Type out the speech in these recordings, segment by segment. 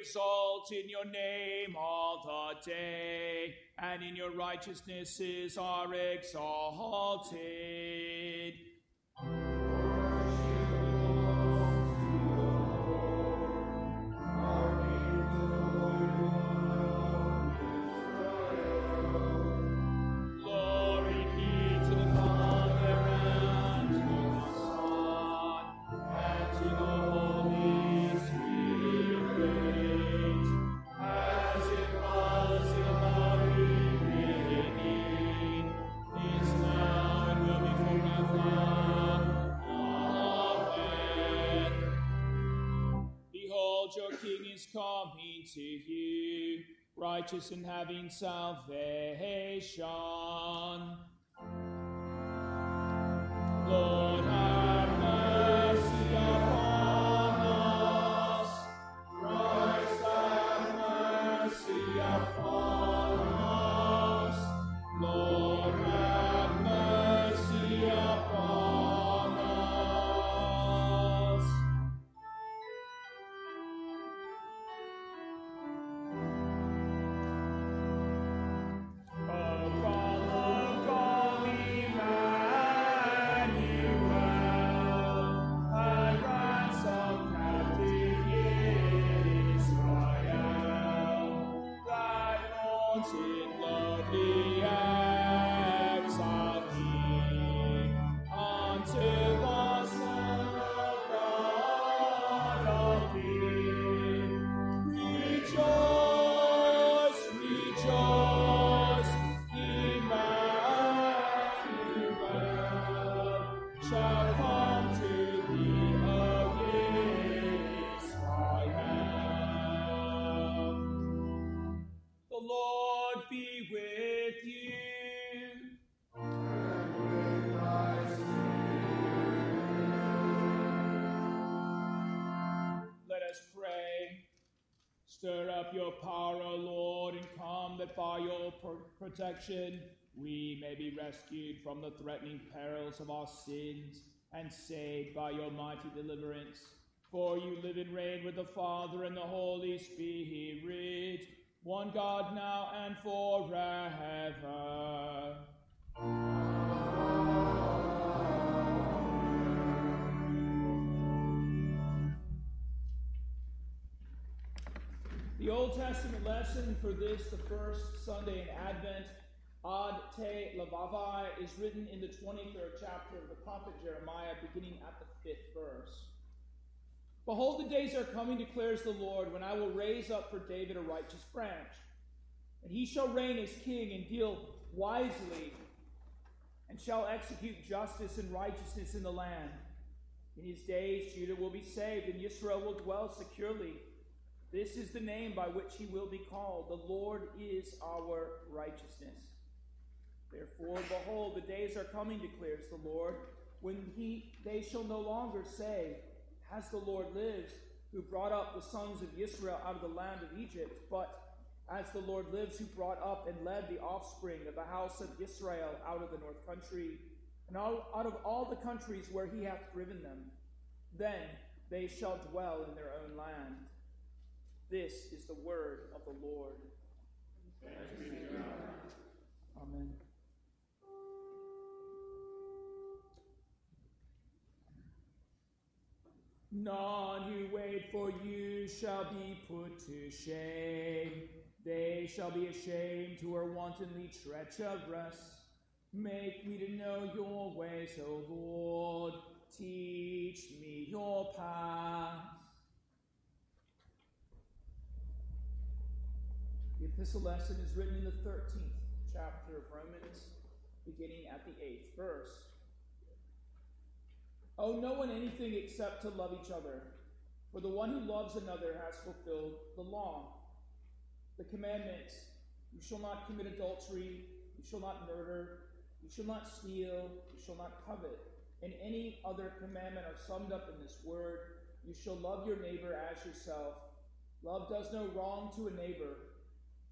exalt in your name all the day, and in your righteousnesses are exalted. Coming to you, righteous and having salvation. Lord, by your pro- protection we may be rescued from the threatening perils of our sins and saved by your mighty deliverance. For you live and reign with the Father and the Holy Spirit, one God now and forever. The Old Testament lesson for this, the first Sunday in Advent, Ad Te Levavi, is written in the 23rd chapter of the prophet Jeremiah, beginning at the fifth verse. Behold, the days are coming, declares the Lord, when I will raise up for David a righteous branch, and he shall reign as king and deal wisely, and shall execute justice and righteousness in the land. In his days, Judah will be saved, and Israel will dwell securely. This is the name by which he will be called. The Lord is our righteousness. Therefore, behold, the days are coming, declares the Lord, when he they shall no longer say, As the Lord lives, who brought up the sons of Israel out of the land of Egypt, but as the Lord lives, who brought up and led the offspring of the house of Israel out of the north country, and out, of all the countries where he hath driven them. Then they shall dwell in their own land. This is the word of the Lord. Amen. None who wait for you shall be put to shame. They shall be ashamed who are wantonly treacherous. Make me to know your ways, O Lord. Teach me your paths. The epistle lesson is written in the 13th chapter of Romans, beginning at the 8th verse. Owe no one anything except to love each other, for the one who loves another has fulfilled the law. The commandments you shall not commit adultery, you shall not murder, you shall not steal, you shall not covet, and any other commandment are summed up in this word you shall love your neighbor as yourself. Love does no wrong to a neighbor.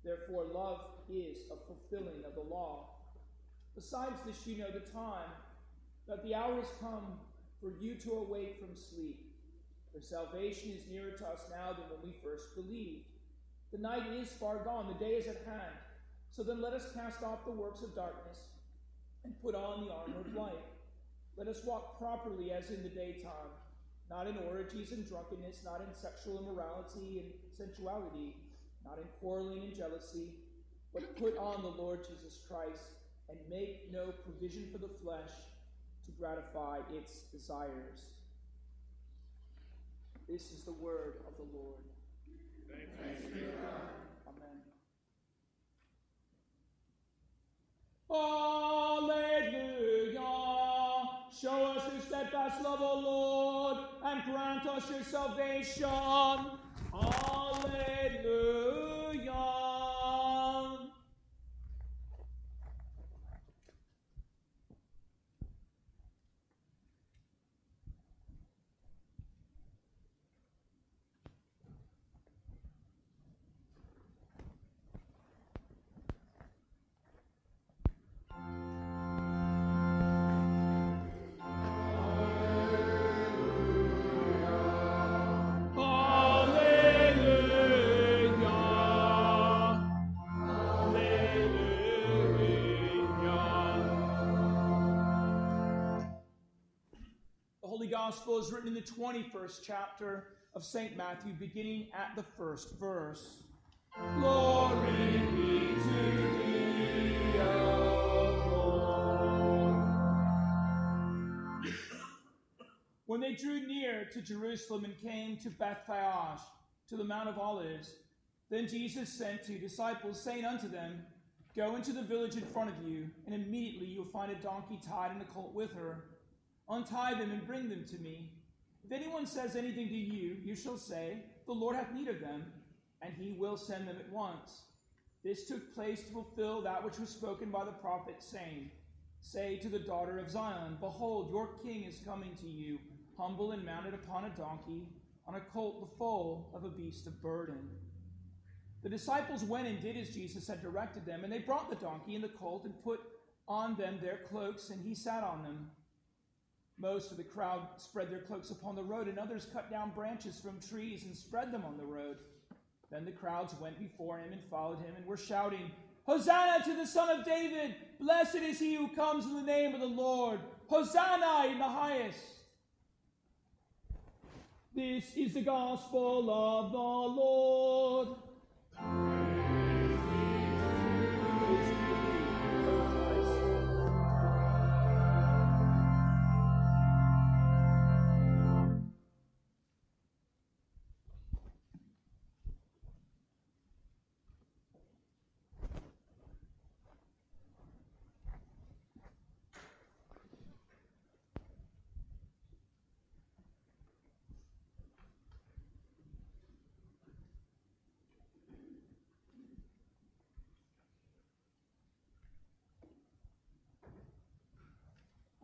Therefore, love is a fulfilling of the law. Besides this, you know the time, that the hour is come for you to awake from sleep. For salvation is nearer to us now than when we first believed. The night is far gone, the day is at hand. So then let us cast off the works of darkness and put on the armor of light. Let us walk properly as in the daytime, not in orgies and drunkenness, not in sexual immorality and sensuality, not in quarreling and jealousy, but put on the Lord Jesus Christ and make no provision for the flesh to gratify its desires. This is the word of the Lord. Thanks be. Amen. Alleluia. Show us your steadfast love, O Lord, and grant us your salvation. Alleluia. Gospel is written in the 21st chapter of St. Matthew, beginning at the first verse. Glory be to thee, o Lord. When they drew near to Jerusalem and came to Bethphage, to the Mount of Olives, then Jesus sent two disciples, saying unto them, Go into the village in front of you, and immediately you'll find a donkey tied and a colt with her Untie them and bring them to me. If anyone says anything to you, you shall say, The Lord hath need of them, and he will send them at once. This took place to fulfill that which was spoken by the prophet, saying, Say to the daughter of Zion, Behold, your king is coming to you, humble and mounted upon a donkey, on a colt the foal of a beast of burden. The disciples went and did as Jesus had directed them, and they brought the donkey and the colt and put on them their cloaks, and he sat on them. Most of the crowd spread their cloaks upon the road, and others cut down branches from trees and spread them on the road. Then the crowds went before him and followed him, and were shouting, Hosanna to the Son of David! Blessed is he who comes in the name of the Lord! Hosanna in the highest! This is the gospel of the Lord.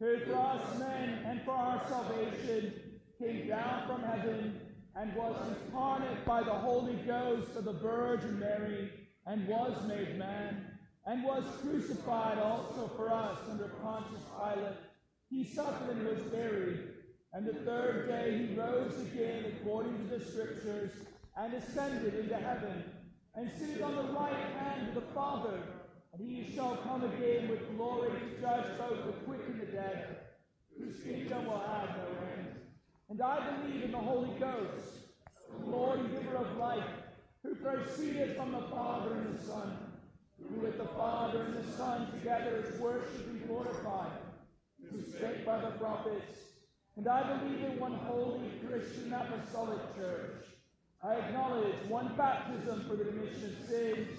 who for us men and for our salvation came down from heaven and was incarnate by the Holy Ghost of the Virgin Mary and was made man and was crucified also for us under Pontius Pilate. He suffered and was buried, and the third day he rose again according to the Scriptures and ascended into heaven and seated on the right hand of the Father and he shall come again with glory to judge both the quick and the dead, whose kingdom will have no end. And I believe in the Holy Ghost, the Lord and giver of life, who proceeded from the Father and the Son, who with the Father and the Son together is worshipped and glorified, who spake by the prophets. And I believe in one holy Christian apostolic church. I acknowledge one baptism for the remission of sins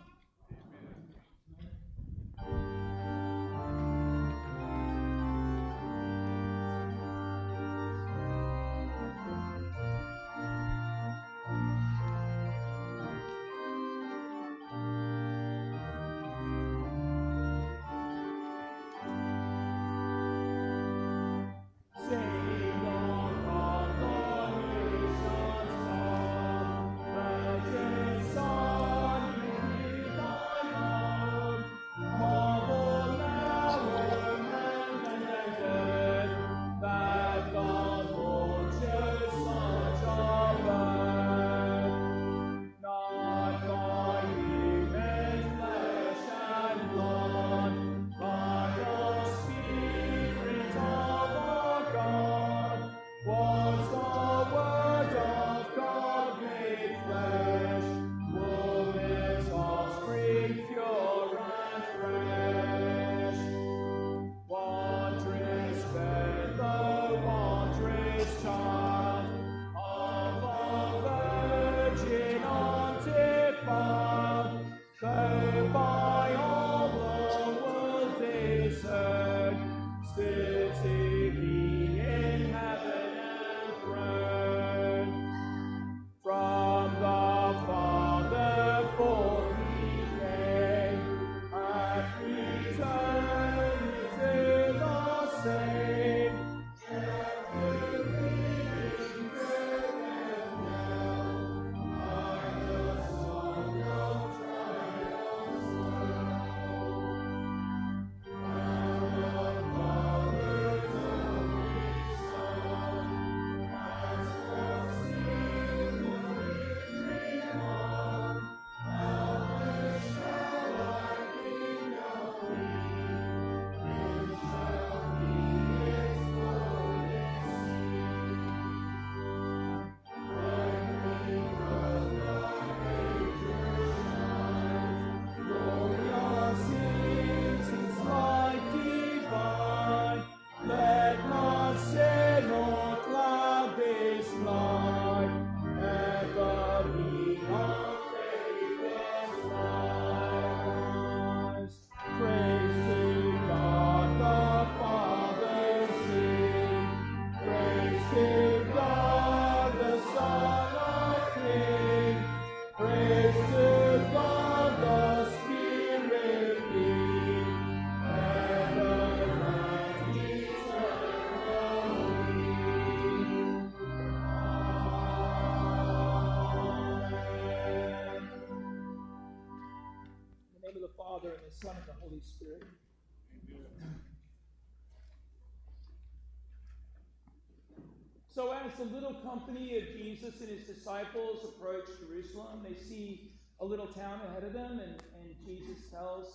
As the little company of Jesus and his disciples approach Jerusalem, they see a little town ahead of them, and, and Jesus tells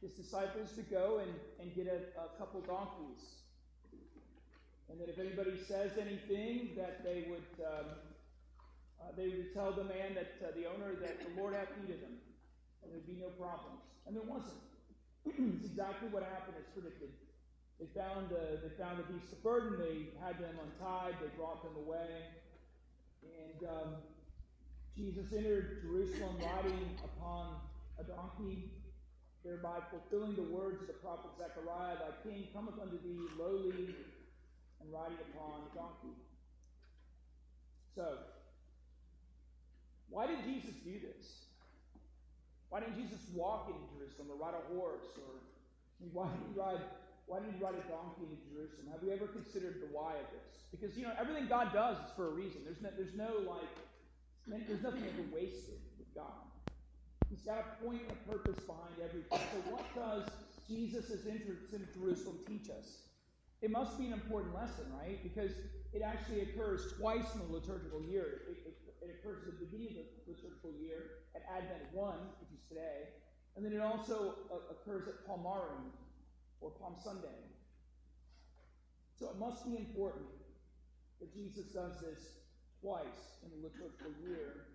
his disciples to go and, and get a, a couple donkeys. And that if anybody says anything, that they would um, uh, they would tell the man that uh, the owner that the Lord hath need of them, and there'd be no problems. And there wasn't. it's exactly what happened as predicted. They found uh, they found the beast of burden. They had them untied. They brought them away, and um, Jesus entered Jerusalem riding upon a donkey, thereby fulfilling the words of the prophet Zechariah: "Thy king cometh unto thee lowly and riding upon a donkey." So, why did Jesus do this? Why didn't Jesus walk into Jerusalem or ride a horse? Or why did he ride? Why did he ride a donkey into Jerusalem? Have we ever considered the why of this? Because you know everything God does is for a reason. There's no, there's no like, there's nothing ever wasted with God. He's got a point and a purpose behind everything. So what does Jesus' entrance into Jerusalem teach us? It must be an important lesson, right? Because it actually occurs twice in the liturgical year. It, it, it occurs at the beginning of the liturgical year at Advent 1, which is today, and then it also uh, occurs at Palmarum, or Palm Sunday. So it must be important that Jesus does this twice in the liturgical year.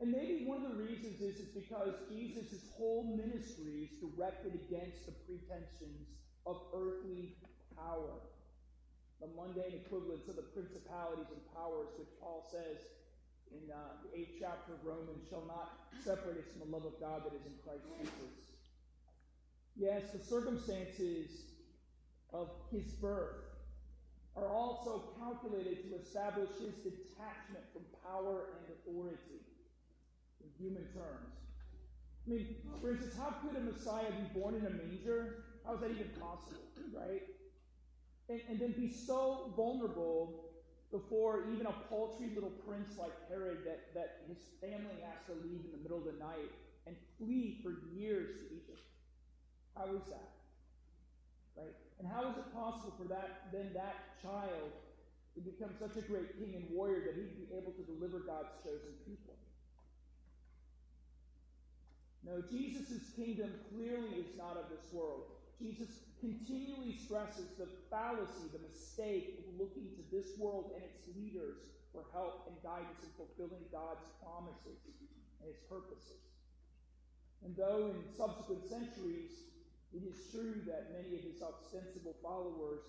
And maybe one of the reasons is, is because Jesus' whole ministry is directed against the pretensions of earthly power. The mundane equivalents of the principalities and powers, which Paul says in uh, the eighth chapter of Romans, shall not separate us from the love of God that is in Christ Jesus. Yes, the circumstances of his birth are also calculated to establish his detachment from power and authority in human terms. I mean, for instance, how could a Messiah be born in a manger? How is that even possible, right? And, and then be so vulnerable before even a paltry little prince like Herod that, that his family has to leave in the middle of the night and flee for years to Egypt. How is that? Right? And how is it possible for that then that child to become such a great king and warrior that he'd be able to deliver God's chosen people? No, Jesus' kingdom clearly is not of this world. Jesus continually stresses the fallacy, the mistake of looking to this world and its leaders for help and guidance in fulfilling God's promises and his purposes. And though in subsequent centuries it is true that many of his ostensible followers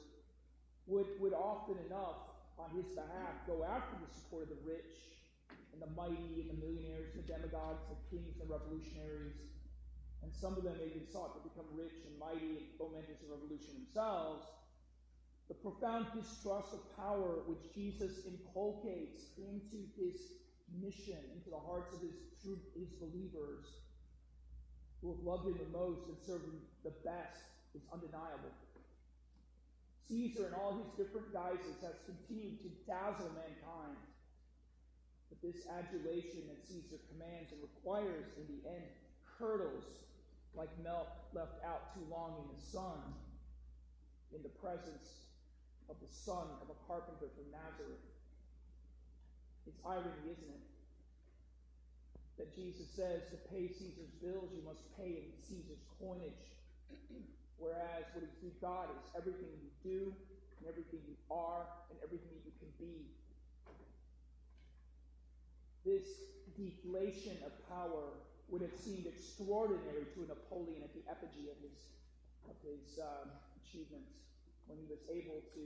would, would often enough, on his behalf, go after the support of the rich and the mighty and the millionaires the demagogues, the kings and the revolutionaries. And some of them even sought to become rich and mighty and fomenters of revolution themselves. The profound distrust of power which Jesus inculcates into his mission, into the hearts of his true his believers, who have loved him the most and served him the best is undeniable. Caesar, in all his different guises, has continued to dazzle mankind. But this adulation that Caesar commands and requires in the end curdles like milk left out too long in the sun in the presence of the son of a carpenter from Nazareth. It's irony, isn't it? That Jesus says to pay Caesar's bills, you must pay in Caesar's coinage. Whereas what is due God is everything you do, and everything you are, and everything you can be. This deflation of power would have seemed extraordinary to a Napoleon at the apogee of his, of his um, achievements when he was able to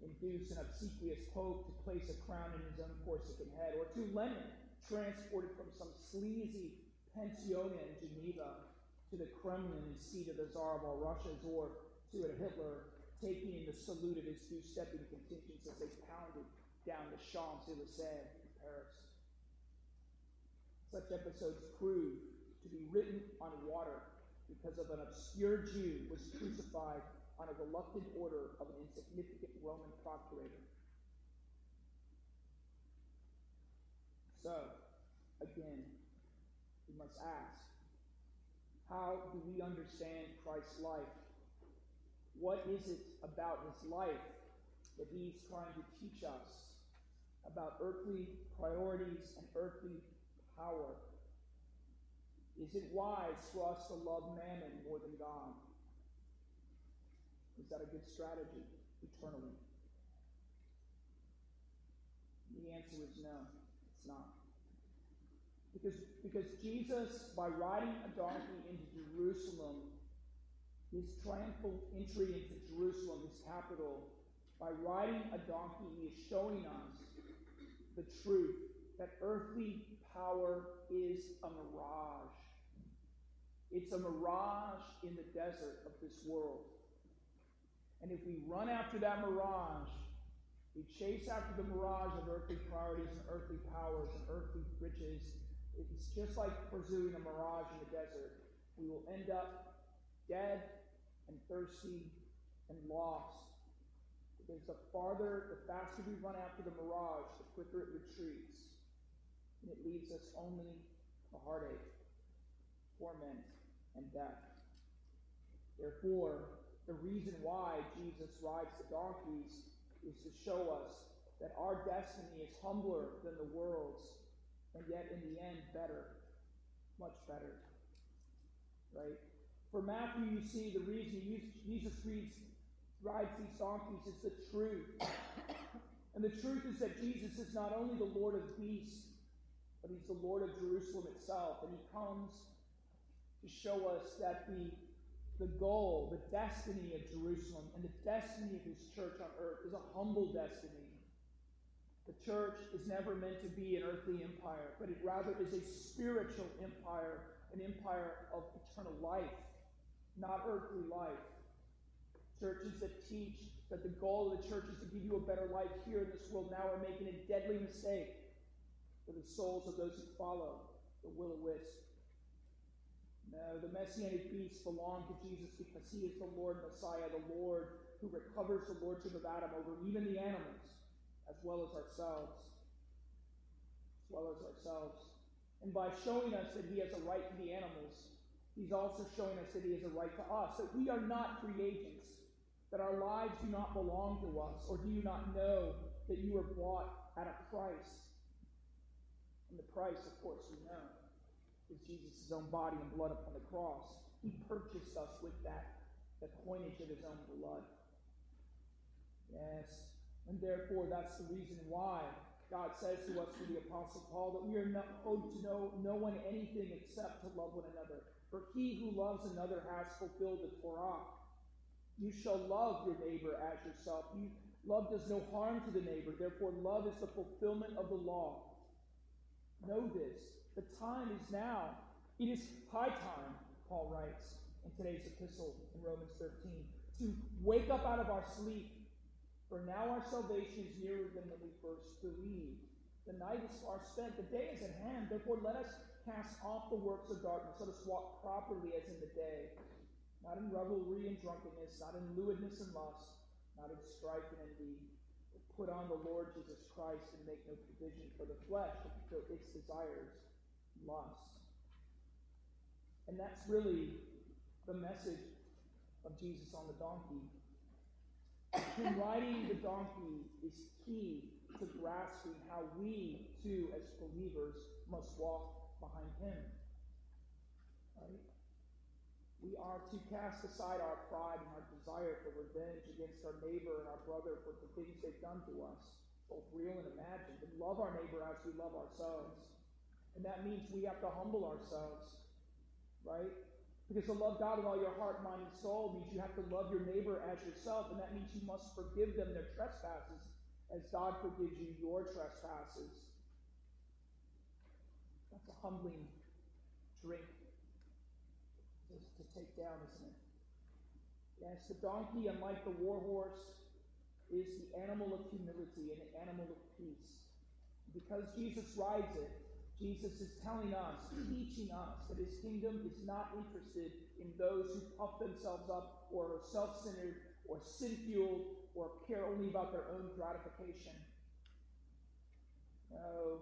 induce an obsequious pope to place a crown in his own Corsican head, or to Lenin transported from some sleazy pensione in Geneva to the Kremlin and seat of the Tsar of all Russias, or to a Hitler taking in the salute of his two stepping contingents as they pounded down the Champs-Elysees in Paris. Such episodes prove to be written on water because of an obscure Jew was crucified on a reluctant order of an insignificant Roman procurator. So, again, we must ask How do we understand Christ's life? What is it about his life that he's trying to teach us about earthly priorities and earthly power? Is it wise for us to love mammon more than God? Is that a good strategy eternally? The answer is no, it's not. Because, because Jesus, by riding a donkey into Jerusalem, his triumphal entry into Jerusalem, his capital, by riding a donkey, he is showing us the truth that earthly power is a mirage. It's a mirage in the desert of this world. And if we run after that mirage, we chase after the mirage of earthly priorities and earthly powers and earthly riches, it's just like pursuing a mirage in the desert. We will end up dead and thirsty and lost. Because the farther, the faster we run after the mirage, the quicker it retreats. And it leaves us only a heartache, torment, and death. Therefore, the reason why Jesus rides the donkeys is to show us that our destiny is humbler than the world's and yet in the end, better. Much better. Right? For Matthew, you see the reason Jesus reads, rides these donkeys is the truth. And the truth is that Jesus is not only the Lord of beasts, but he's the Lord of Jerusalem itself. And he comes to show us that the, the goal, the destiny of Jerusalem, and the destiny of his church on earth is a humble destiny the church is never meant to be an earthly empire, but it rather is a spiritual empire, an empire of eternal life, not earthly life. Churches that teach that the goal of the church is to give you a better life here in this world now are making a deadly mistake for the souls of those who follow the will o wisp. The messianic beasts belong to Jesus because he is the Lord Messiah, the Lord who recovers the lordship of Adam over even the animals as well as ourselves. As well as ourselves. And by showing us that he has a right to the animals, he's also showing us that he has a right to us, that we are not free agents, that our lives do not belong to us, or do you not know that you were bought at a price? And the price, of course, you know, is Jesus' own body and blood upon the cross. He purchased us with that, the coinage of his own blood. Yes, and therefore, that's the reason why God says to us through the Apostle Paul that we are not owed to know no one anything except to love one another. For he who loves another has fulfilled the Torah. You shall love your neighbor as yourself. You, love does no harm to the neighbor. Therefore, love is the fulfillment of the law. Know this. The time is now. It is high time, Paul writes in today's epistle in Romans 13, to wake up out of our sleep for now our salvation is nearer than when we first believed. The night is far spent, the day is at hand. Therefore, let us cast off the works of darkness. Let us walk properly as in the day, not in revelry and drunkenness, not in lewdness and lust, not in strife and envy. But put on the Lord Jesus Christ and make no provision for the flesh to fulfill its desires and. And that's really the message of Jesus on the donkey. Him riding the donkey is key to grasping how we, too, as believers, must walk behind him. Right? We are to cast aside our pride and our desire for revenge against our neighbor and our brother for the things they've done to us, both real and imagined, and love our neighbor as we love ourselves. And that means we have to humble ourselves, right? Because to love God with all your heart, mind, and soul means you have to love your neighbor as yourself, and that means you must forgive them their trespasses as God forgives you your trespasses. That's a humbling drink to, take down, isn't it? Yes, the donkey, unlike the war horse, is the animal of humility and the animal of peace. Because Jesus rides it, Jesus is telling us, teaching us, that his kingdom is not interested in those who puff themselves up or are self centered or sin fueled or care only about their own gratification. No,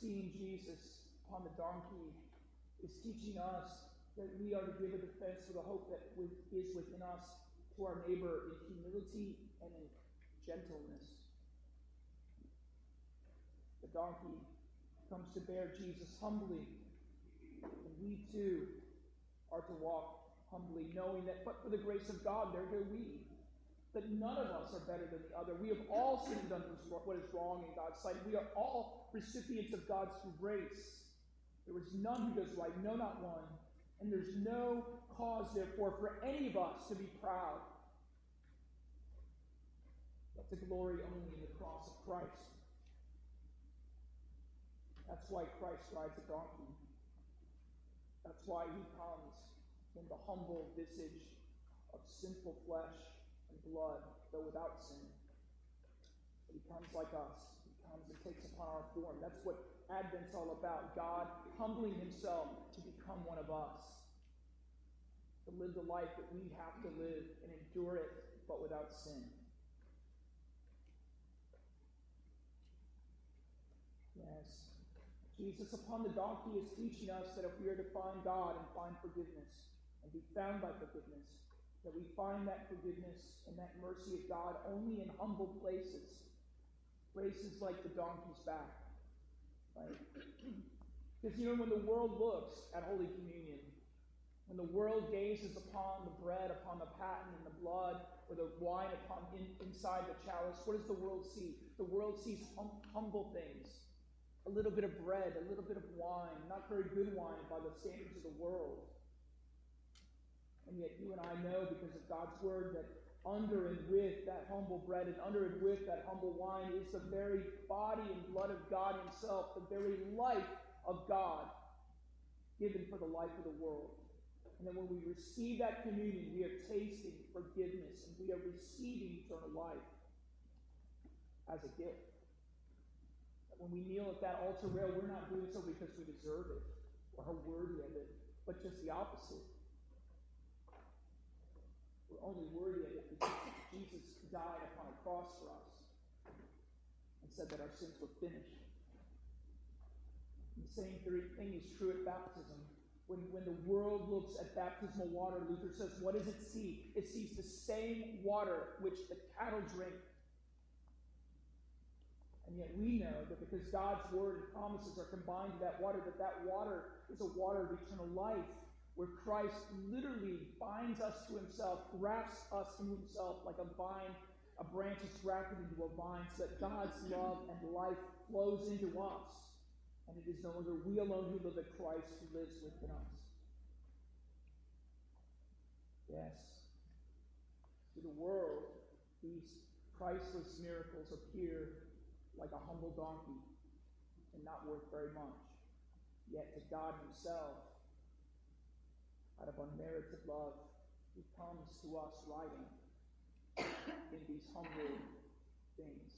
seeing Jesus upon the donkey is teaching us that we are to give a defense for the hope that is within us to our neighbor in humility and in gentleness. The donkey comes to bear Jesus humbly, and we too are to walk humbly, knowing that but for the grace of God, there go we. That none of us are better than the other. We have all sinned and done what is wrong in God's sight. We are all recipients of God's grace. There is none who does right, no, not one. And there's no cause, therefore, for any of us to be proud, but to glory only in the cross of Christ. That's why Christ rides a donkey. That's why he comes in the humble visage of sinful flesh and blood, though without sin. But he comes like us. He comes and takes upon our form. That's what Advent's all about. God humbling himself to become one of us to live the life that we have to live and endure it, but without sin. Yes. Jesus upon the donkey is teaching us that if we are to find God and find forgiveness and be found by forgiveness, that we find that forgiveness and that mercy of God only in humble places, places like the donkey's back. Right? Because you know, when the world looks at Holy Communion, when the world gazes upon the bread, upon the paten and the blood, or the wine upon in, inside the chalice, what does the world see? The world sees hum, humble things. A little bit of bread, a little bit of wine, not very good wine by the standards of the world. And yet you and I know because of God's word that under and with that humble bread and under and with that humble wine is the very body and blood of God Himself, the very life of God given for the life of the world. And then when we receive that communion, we are tasting forgiveness and we are receiving eternal life as a gift. When we kneel at that altar rail, we're not doing so because we deserve it or are worthy of it, but just the opposite. We're only worthy of it because Jesus died upon a cross for us and said that our sins were finished. And the same thing is true at baptism when, when the world looks at baptismal water, Luther says, what does it see? It sees the same water which the cattle drink. And yet we know that because God's word and promises are combined to that water, that that water is a water of eternal life, where Christ literally binds us to himself, wraps us in himself like a vine, a branch is wrapped into a vine, so that God's love and life flows into us. And it is no longer we alone who live, but Christ who lives within us. Yes. To the world, these priceless miracles appear like a humble donkey and not worth very much. Yet to God Himself, out of unmerited love, He comes to us riding in these humble things.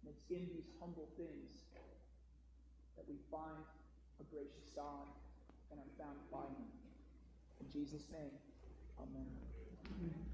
And it's in these humble things that we find a gracious God and are found by Him. In Jesus' name, Amen.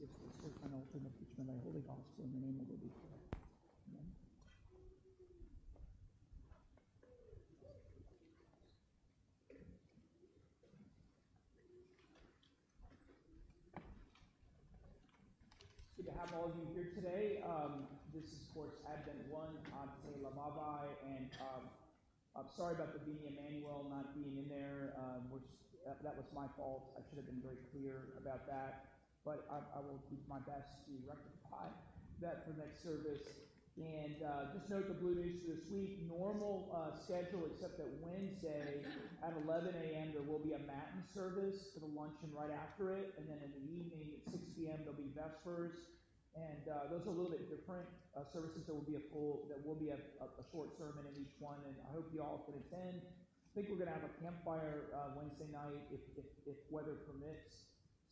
Doctrine of preaching of thy holy gospel. In the name of the Lord. Amen. Good to have all of you here today. Um, this is, of course, Advent 1, Ad Te Levavi, and um, I'm sorry about the Veni Emmanuel not being in there. Um, uh, that was my fault. I should have been very clear about that. But I, I will do my best to rectify that for next service. And uh, just note the blue news for this week. Normal uh, schedule, except that Wednesday at 11 a.m. there will be a matin service for the luncheon right after it, and then in the evening at 6 p.m. there'll be vespers, and uh, those are a little bit different uh, services. There will be a full, there will be a, a, a, short sermon in each one, and I hope you all can attend. I think we're going to have a campfire uh, Wednesday night if, if, if weather permits.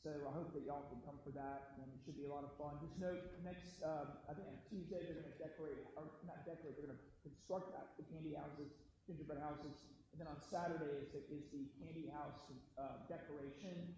So I hope that y'all can come for that, and it should be a lot of fun. Just note, next, um, I think on Tuesday they're going to decorate, or not decorate, they're going to construct the candy houses, gingerbread houses, and then on Saturday is the, is the candy house uh, decoration.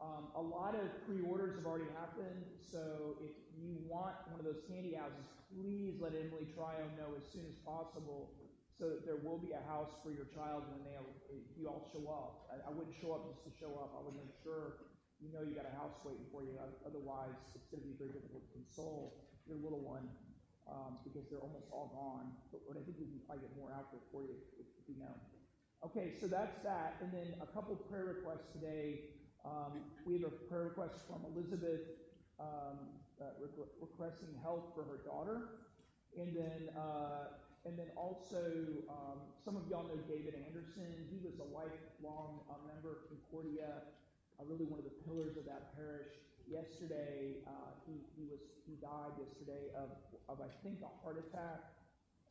Um, a lot of pre-orders have already happened, so if you want one of those candy houses, please let Emily Trio know as soon as possible, so that there will be a house for your child when they if you all show up. I, I wouldn't show up just to show up. I would make sure you know you got a house waiting for you. Otherwise, it's going to be very difficult to console your little one um, because they're almost all gone. But, but I think we can probably get more out there for you if, if you know. Okay, so that's that. And then a couple prayer requests today. Um, we have a prayer request from Elizabeth um, uh, requesting help for her daughter. And then, uh, and then also, um, some of y'all know David Anderson. He was a lifelong uh, member of Concordia uh, really one of the pillars of that parish. Yesterday, uh, he, he was he died yesterday of, of I think a heart attack.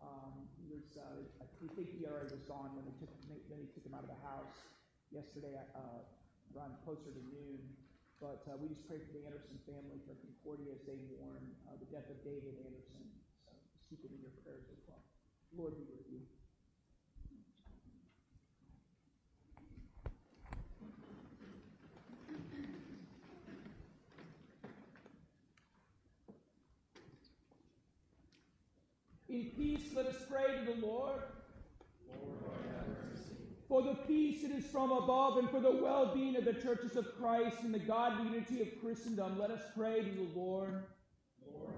Um, he was uh, I think he already was gone when they took when he took him out of the house yesterday uh, around closer to noon. But uh, we just pray for the Anderson family, for Concordia as they mourn uh, the death of David Anderson. So just keep it in your prayers as well. Lord be with you. In peace, let us pray to the Lord. for the peace that is from above and for the well being of the churches of Christ and the godly unity of Christendom, let us pray to the Lord. Lord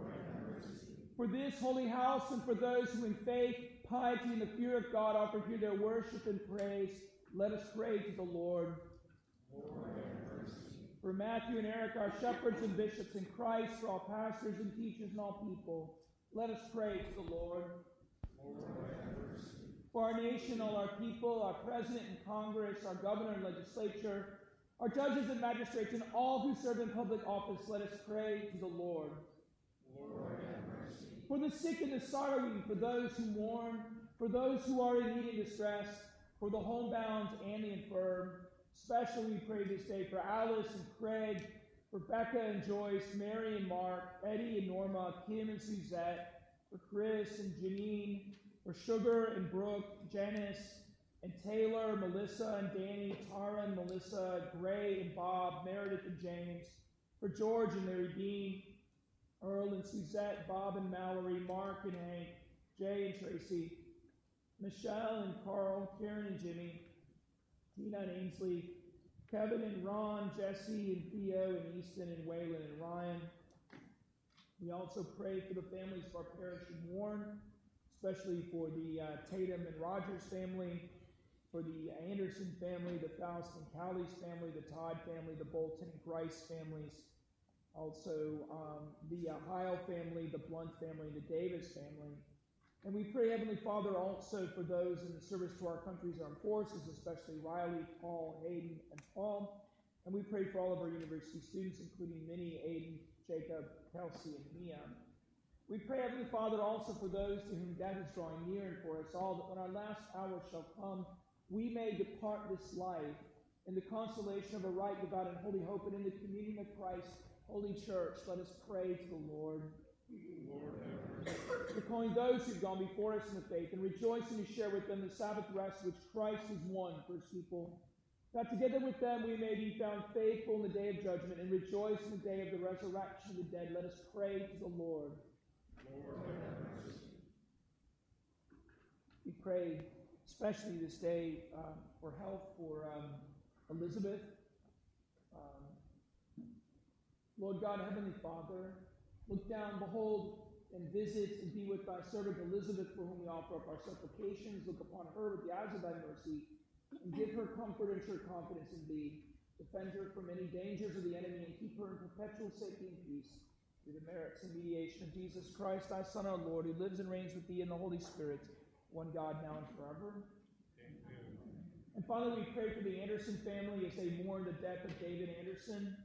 for this holy house and for those who in faith, piety, and the fear of God offer here their worship and praise, let us pray to the Lord. Lord for Matthew and Eric, our shepherds and bishops in Christ, for all pastors and teachers and all people, let us pray to the Lord. For our nation, all our people, our president and Congress, our governor and legislature, our judges and magistrates, and all who serve in public office, let us pray to the Lord. Lord for the sick and the sorrowing, for those who mourn, for those who are in need and distress, for the homebound and the infirm. Especially we pray this day for Alice and Craig, Rebecca and Joyce, Mary and Mark, Eddie and Norma, Kim and Suzette, for Chris and Janine, for Sugar and Brooke, Janice and Taylor, Melissa and Danny, Tara and Melissa, Gray and Bob, Meredith and James, for George and Mary Dean, Earl and Suzette, Bob and Mallory, Mark and Hank, Jay and Tracy, Michelle and Carl, Karen and Jimmy, Tina and Ainsley, Kevin and Ron, Jesse and Theo and Easton and Waylon and Ryan. We also pray for the families of our parish in Warren, especially for the uh, Tatum and Rogers family, for the Anderson family, the Faust and Cowley's family, the Todd family, the Bolton and Grice families, also um, the uh, family, the Blunt family, the Davis family. And we pray, Heavenly Father, also for those in the service to our country's armed forces, especially Riley, Paul, Hayden, and Paul. And we pray for all of our university students, including Minnie, Aiden, Jacob, Kelsey, and Mia. We pray, Heavenly Father, also for those to whom death is drawing near and for us all, that when our last hour shall come, we may depart this life in the consolation of a right, devout, and holy hope, and in the communion of Christ, Holy Church. Let us pray to the Lord. Lord calling those who've gone before us in the faith and rejoicing to share with them the Sabbath rest which Christ has won for his people. that together with them we may be found faithful in the day of judgment and rejoice in the day of the resurrection of the dead. Let us pray to the Lord. Lord. We pray, especially this day, um, for health for um, Elizabeth. Um, Lord God, Heavenly Father, look down, behold, and visit and be with thy servant Elizabeth, for whom we offer up our supplications. Look upon her with the eyes of thy mercy, and give her comfort and sure confidence in thee. Defend her from any dangers of the enemy, and keep her in perpetual safety and peace. Through the merits and mediation of Jesus Christ, thy Son, our Lord, who lives and reigns with thee in the Holy Spirit, one God, now and forever. And finally, we pray for the Anderson family as they mourn the death of David Anderson.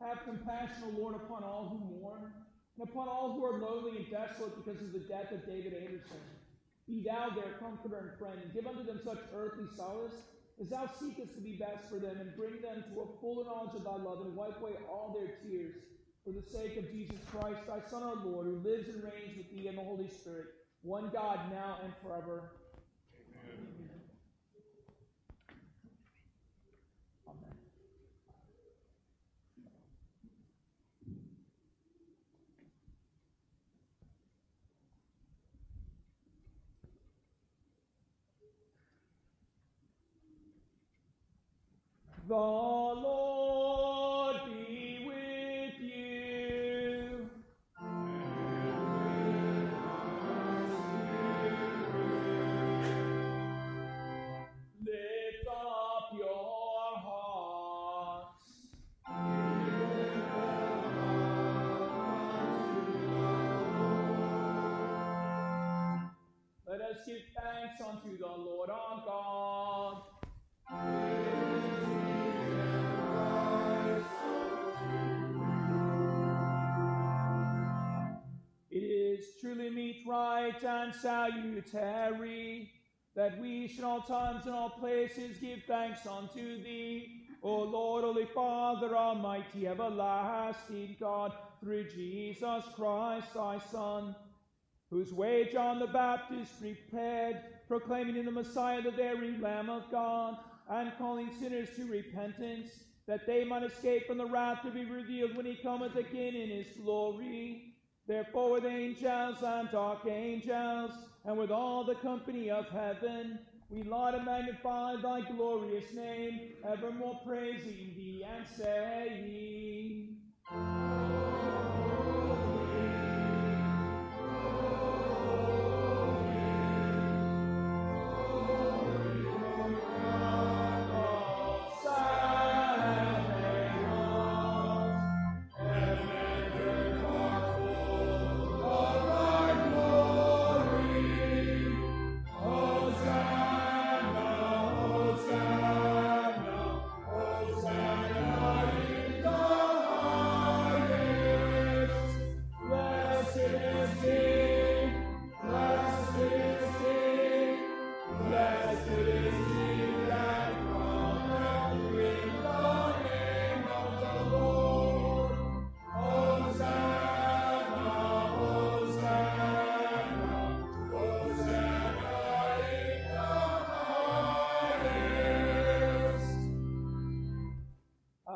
Have compassion, O Lord, upon all who mourn, and upon all who are lonely and desolate because of the death of David Anderson. Be thou their comforter and friend, and give unto them such earthly solace as thou seekest to be best for them, and bring them to a fuller knowledge of thy love, and wipe away all their tears. For the sake of Jesus Christ, thy Son, our Lord, who lives and reigns with thee in the Holy Spirit, one God, now and forever. The Lord be with you. Lift up your hearts. Let us give thanks unto the Lord right, and salutary that we should all times and all places give thanks unto thee, O Lord, Holy Father, Almighty, everlasting God, through Jesus Christ, thy Son, whose way John the Baptist prepared, proclaiming in the Messiah the very Lamb of God, and calling sinners to repentance, that they might escape from the wrath to be revealed when he cometh again in his glory. Therefore, with angels and archangels, and with all the company of heaven, we laud and magnify thy glorious name, evermore praising thee and saying,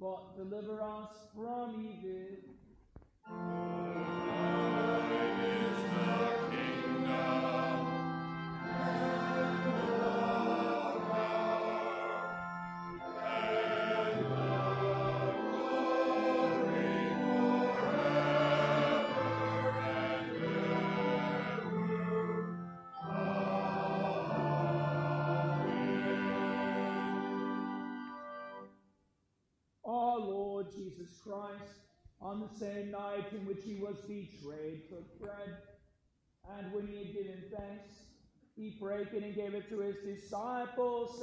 but deliver us from evil. Same night in which he was betrayed, took bread, and when he had given thanks, he brake it and gave it to his disciples.